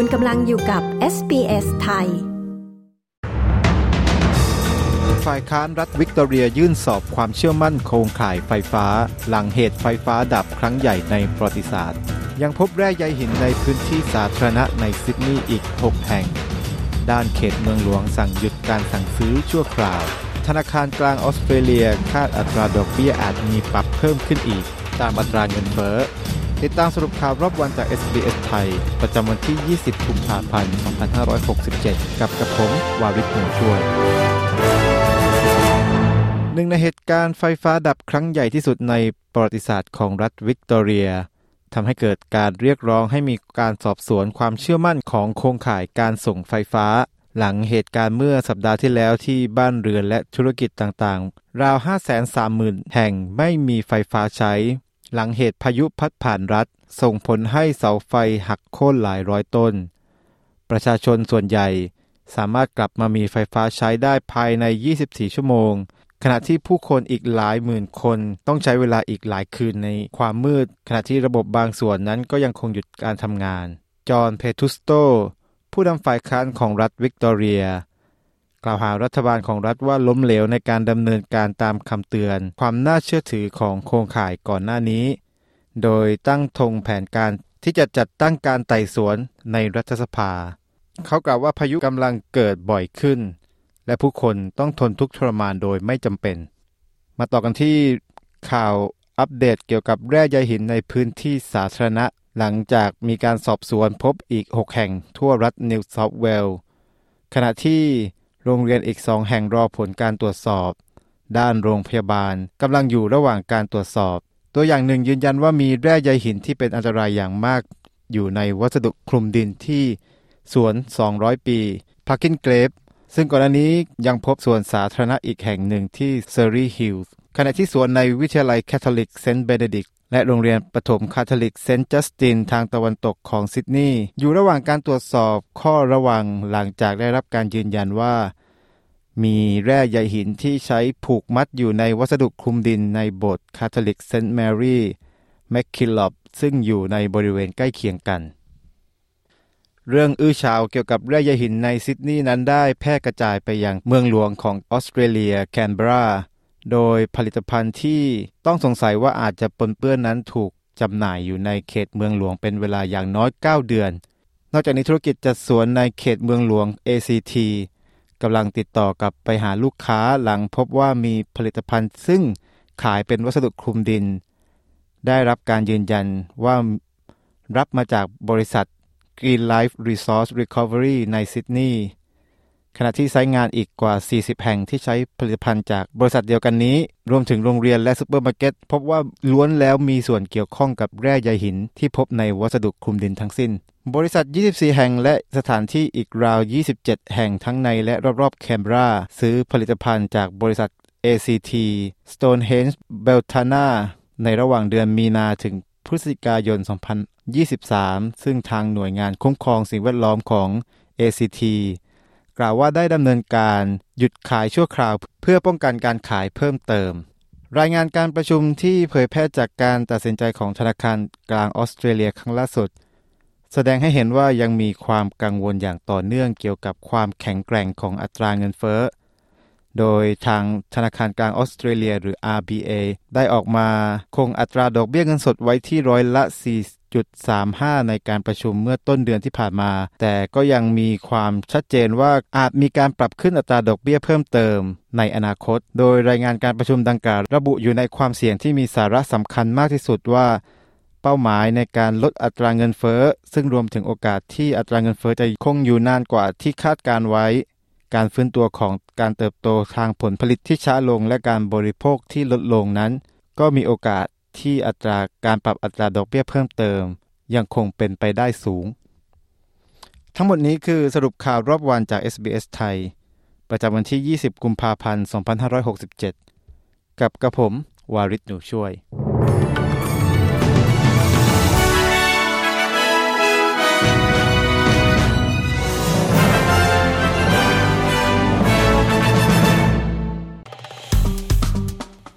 คุณกำลังอยู่กับ SBS ไทย ฝ่ายค้านรัฐวิกตอเรียยื่นสอบความเชื่อมั่นโครงข่ายไฟฟ้า หลังเหตุไฟฟ้าดับครั้งใหญ่ในประวัติศาสตร์ ยังพบแร่ใยหินในพื้นที่สาธารณะในซิดนีย์อีก 6 แห่ง ด้านเขตเมืองหลวงสั่งหยุดการสั่งซื้อชั่วคราว ธนาคารกลางออสเตรเลียคาดอัตราดอกเบี้ยอาจมีปรับเพิ่มขึ้นอีก ตามอัตราเงินเฟ้อ ติดตามสรุปข่าวรอบวันจาก SBS ไทย ประจำวันที่ 20 กุมภาพันธ์ 2567 กับกระผมวาริศหนูช่วย หนึ่งในเหตุการณ์ไฟฟ้าดับครั้งใหญ่ที่สุดในประวัติศาสตร์ของรัฐวิกตอเรียทำให้เกิดการเรียกร้องให้มีการสอบสวนความเชื่อมั่นของโครงข่ายการส่งไฟฟ้า หลังเหตุการณ์เมื่อสัปดาห์ที่แล้วที่บ้านเรือนและธุรกิจต่างๆ ราว 530,000 แห่งไม่มีไฟฟ้าใช้ หลังเหตุพายุพัดผ่านรัฐ ส่งผลให้เสาไฟหักโค่นหลายร้อยต้น ประชาชนส่วนใหญ่สามารถกลับมามีไฟฟ้าใช้ได้ภายใน 24 ชั่วโมง ขณะที่ผู้คนอีกหลายหมื่นคนต้องใช้เวลาอีกหลายคืนในความมืด ขณะที่ระบบบางส่วนนั้นก็ยังคงหยุดการทำงาน จอห์น เพทุสโต ผู้นำฝ่ายค้านของรัฐวิกตอเรีย กล่าวหารัฐบาลของรัฐว่าล้มเหลวในการดำเนินการตามคำเตือน ความน่าเชื่อถือของโครงข่ายก่อนหน้านี้ โดยตั้งธงแผนการที่จะจัดตั้งการไต่สวนในรัฐสภา เขากล่าวว่าพายุกำลังเกิดบ่อยขึ้น และผู้คนต้องทนทุกข์ทรมานโดยไม่จำเป็น มาต่อกันที่ข่าวอัปเดตเกี่ยวกับแร่ใยหินในพื้นที่สาธารณะ หลังจากมีการสอบสวนพบอีก 6 แห่งทั่วรัฐนิวเซาท์เวลส์ขณะที่ โรงเรียนอีกสองแห่งรอผลการตรวจสอบ ด้านโรงพยาบาลกำลังอยู่ระหว่างการตรวจสอบ ตัวอย่างหนึ่งยืนยันว่ามีแร่ใยหินที่เป็นอันตรายอย่างมาก อยู่ในวัสดุคลุมดินที่สวน 200 ปีพาร์กในเกลบซึ่งก่อนหน้านี้ยังพบสวนสาธารณะอีกแห่งหนึ่งที่เซอร์รีฮิลส์ขณะที่สวนในวิทยาลัยคาทอลิกเซนต์เบเนดิกและโรงเรียนประถมคาทอลิกเซนต์จัสตินทางตะวันตกของซิดนีย์อยู่ระหว่างการตรวจสอบข้อระวังหลังจากได้รับการยืนยันว่า มีแร่ใยหินที่ใช้ผูกมัดอยู่ในวัสดุคลุมดินในโบสถ์คาทอลิกเซนต์แมรี่แมคคิลลอบซึ่งอยู่ในบริเวณใกล้เคียงกัน เรื่องอื้อฉาวเกี่ยวกับแร่ใยหินในซิดนีย์นั้นได้แพร่กระจายไปยังเมืองหลวงของออสเตรเลียแคนเบราโดยผลิตภัณฑ์ที่ต้องสงสัยว่าอาจจะปนเปื้อนนั้นถูกจำหน่ายอยู่ในเขตเมืองหลวงเป็นเวลาอย่างน้อย 9 เดือน นอกจากนี้ธุรกิจจัดสวนในเขตเมืองหลวง ACT กำลังติดต่อกับไปหาลูกค้าหลังพบว่ามีผลิตภัณฑ์ ซึ่งขายเป็นวัสดุคลุมดิน ได้รับการยืนยันว่ารับมาจากบริษัท Green Life Resource Recovery ในซิดนีย์ ขณะที่ไซต์งานอีกกว่า 40 แห่งที่ใช้ผลิตภัณฑ์จากบริษัทเดียวกันนี้ รวมถึงโรงเรียนและซูเปอร์มาร์เก็ตพบว่าล้วนแล้วมีส่วนเกี่ยวข้องกับแร่ใยหินที่พบในวัสดุคลุมดินทั้งสิ้น บริษัท 24 แห่งและสถานที่อีกราว 27 แห่งทั้งในและรอบๆแคนเบราซื้อผลิตภัณฑ์จากบริษัท ACT Stonehenge Beltana ในระหว่างเดือนมีนาถึงพฤศจิกายน 2023 ซึ่งทางหน่วยงานคุ้มครองสิ่งแวดล้อมของ ACT กล่าวว่าได้ดำเนินการหยุดขายชั่วคราว เพื่อป้องกันการขายเพิ่มเติม รายงานการประชุมที่เผยแพร่จากการตัดสินใจของธนาคารกลางออสเตรเลียครั้งล่าสุด แสดงให้เห็นว่ายังมีความกังวลอย่างต่อเนื่องเกี่ยวกับความแข็งแกร่งของอัตราเงินเฟ้อโดยทางธนาคารกลางออสเตรเลียหรือ RBA ได้ออกมาคงอัตราดอกเบี้ยเงินสดไว้ที่ร้อยละ 4.35 ในการประชุมเมื่อต้นเดือนที่ผ่านมา แต่ก็ยังมีความชัดเจนว่าอาจมีการปรับขึ้นอัตราดอกเบี้ยเพิ่มเติมในอนาคต โดยรายงานการประชุมดังกล่าวระบุอยู่ในความเสี่ยงที่มีสาระสำคัญมากที่สุดว่า เป้าหมายในการลดอัตราเงินเฟ้อ ซึ่งรวมถึงโอกาสที่อัตราเงินเฟ้อจะคงอยู่นานกว่าที่คาดการไว้ การฟื้นตัวของการเติบโตทางผลผลิตที่ช้าลงและการบริโภคที่ลดลงนั้น ก็มีโอกาส ที่อัตราการปรับอัตราดอกเบี้ยเพิ่มเติม ยังคงเป็นไปได้สูง ทั้งหมดนี้คือสรุปข่าวรอบวันจาก SBS ไทย ประจำวันที่ 20 กุมภาพันธ์ 2567 กับกระผม วาริศหนูช่วย